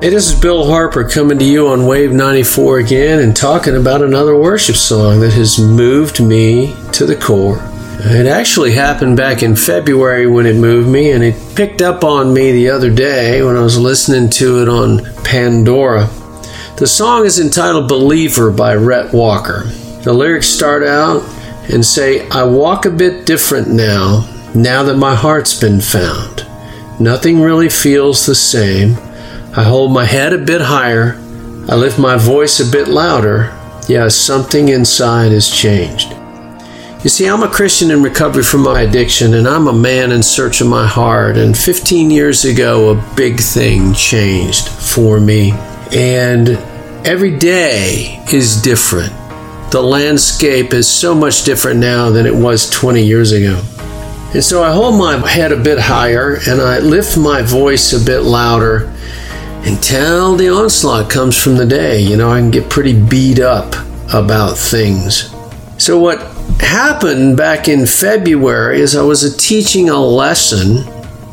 Hey, this is Bill Harper coming to you on Wave 94 again and talking about another worship song that has moved me to the core. It actually happened back in February when it moved me, and it picked up on me the other day when I was listening to it on Pandora. The song is entitled Believer by Rhett Walker. The lyrics start out and say, I walk a bit different now, now that my heart's been found. Nothing really feels the same. I hold my head a bit higher. I lift my voice a bit louder. Yeah, something inside has changed. You see, I'm a Christian in recovery from my addiction, and I'm a man in search of my heart. And 15 years ago, a big thing changed for me. And every day is different. The landscape is so much different now than it was 20 years ago. And so I hold my head a bit higher and I lift my voice a bit louder until the onslaught comes from the day. You know, I can get pretty beat up about things. So, what happened back in February is I was teaching a lesson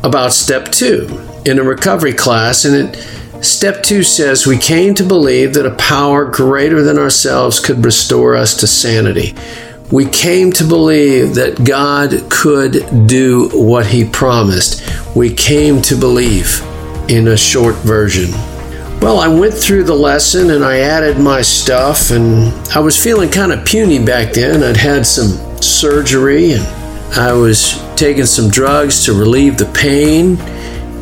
about step two in a recovery class, and it, step two says we came to believe that a power greater than ourselves could restore us to sanity. We came to believe that God could do what He promised. We came to believe in a short version. Well, I went through the lesson and I added my stuff, and I was feeling kind of puny back then. I'd had some surgery and I was taking some drugs to relieve the pain,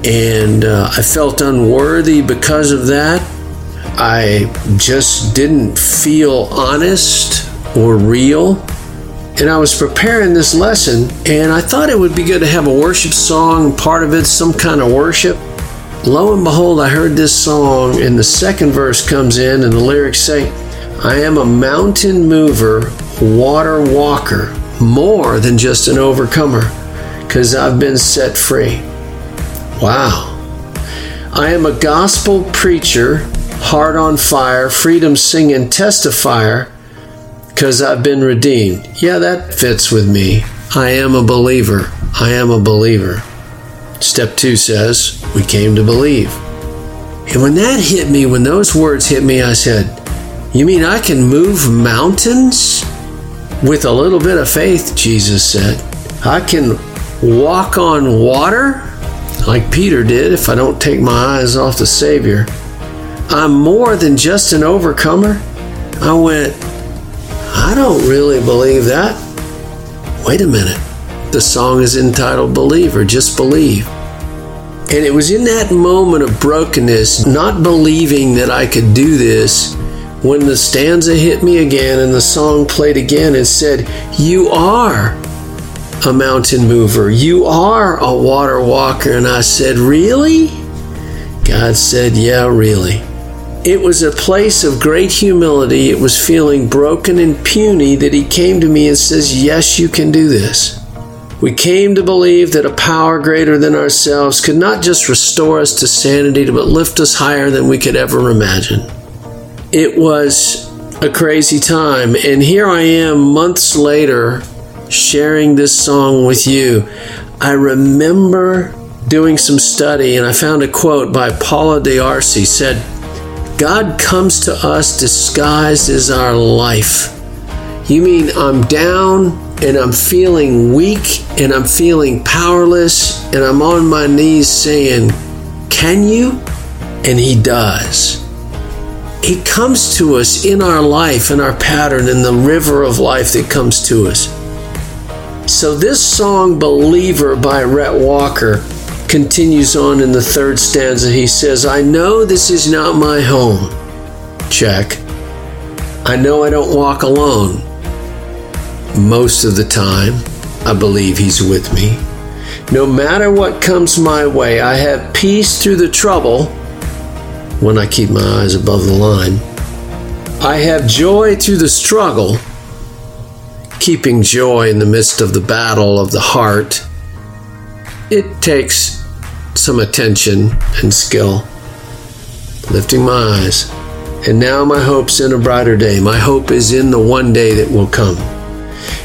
and uh, I felt unworthy because of that. I just didn't feel honest or real. And I was preparing this lesson, and I thought it would be good to have a worship song, part of it, some kind of worship lo and behold, I heard this song, and the second verse comes in, and the lyrics say, I am a mountain mover, water walker, more than just an overcomer, because I've been set free. Wow. I am a gospel preacher, heart on fire, freedom singing testifier, because I've been redeemed. Yeah, that fits with me. I am a believer. I am a believer. Step two says, We came to believe. And when that hit me, when those words hit me, I said, You mean I can move mountains? With a little bit of faith, Jesus said. I can walk on water like Peter did if I don't take my eyes off the Savior. I'm more than just an overcomer. I went, I don't really believe that. Wait a minute. The song is entitled Believer, just believe. And it was in that moment of brokenness, not believing that I could do this, when the stanza hit me again and the song played again and said, You are a mountain mover. You are a water walker. And I said, Really? God said, Yeah, really. It was a place of great humility. It was feeling broken and puny that He came to me and says, Yes, you can do this. We came to believe that a power greater than ourselves could not just restore us to sanity, but lift us higher than we could ever imagine. It was a crazy time, and here I am months later sharing this song with you. I remember doing some study and I found a quote by Paula D'Arcy said, God comes to us disguised as our life. You mean I'm down and I'm feeling weak and I'm feeling powerless and I'm on my knees saying, Can you? And He does. He comes to us in our life, in our pattern, in the river of life that comes to us. So, this song, Believer by Rhett Walker, continues on in the third stanza. He says, I know this is not my home. Check. I know I don't walk alone. Most of the time, I believe He's with me. No matter what comes my way, I have peace through the trouble when I keep my eyes above the line. I have joy through the struggle, keeping joy in the midst of the battle of the heart. It takes some attention and skill. Lifting my eyes. And now my hope's in a brighter day. My hope is in the one day that will come.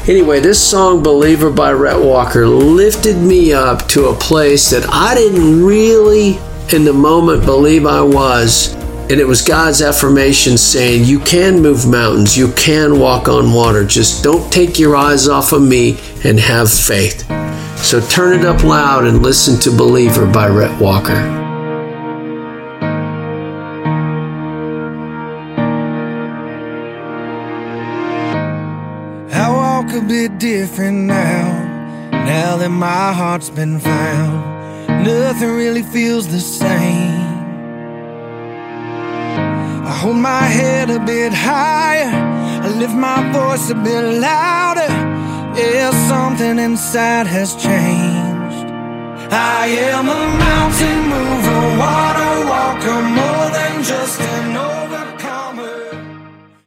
Anyway, this song, Believer by Rhett Walker, lifted me up to a place that I didn't really in the moment believe I was. And it was God's affirmation saying, You can move mountains, you can walk on water. Just don't take your eyes off of me and have faith. So turn it up loud and listen to Believer by Rhett Walker. A bit different now, now that my heart's been found. Nothing really feels the same. I hold my head a bit higher. I lift my voice a bit louder. Yeah, something inside has changed. I am a mountain mover, water walker, more than just an old.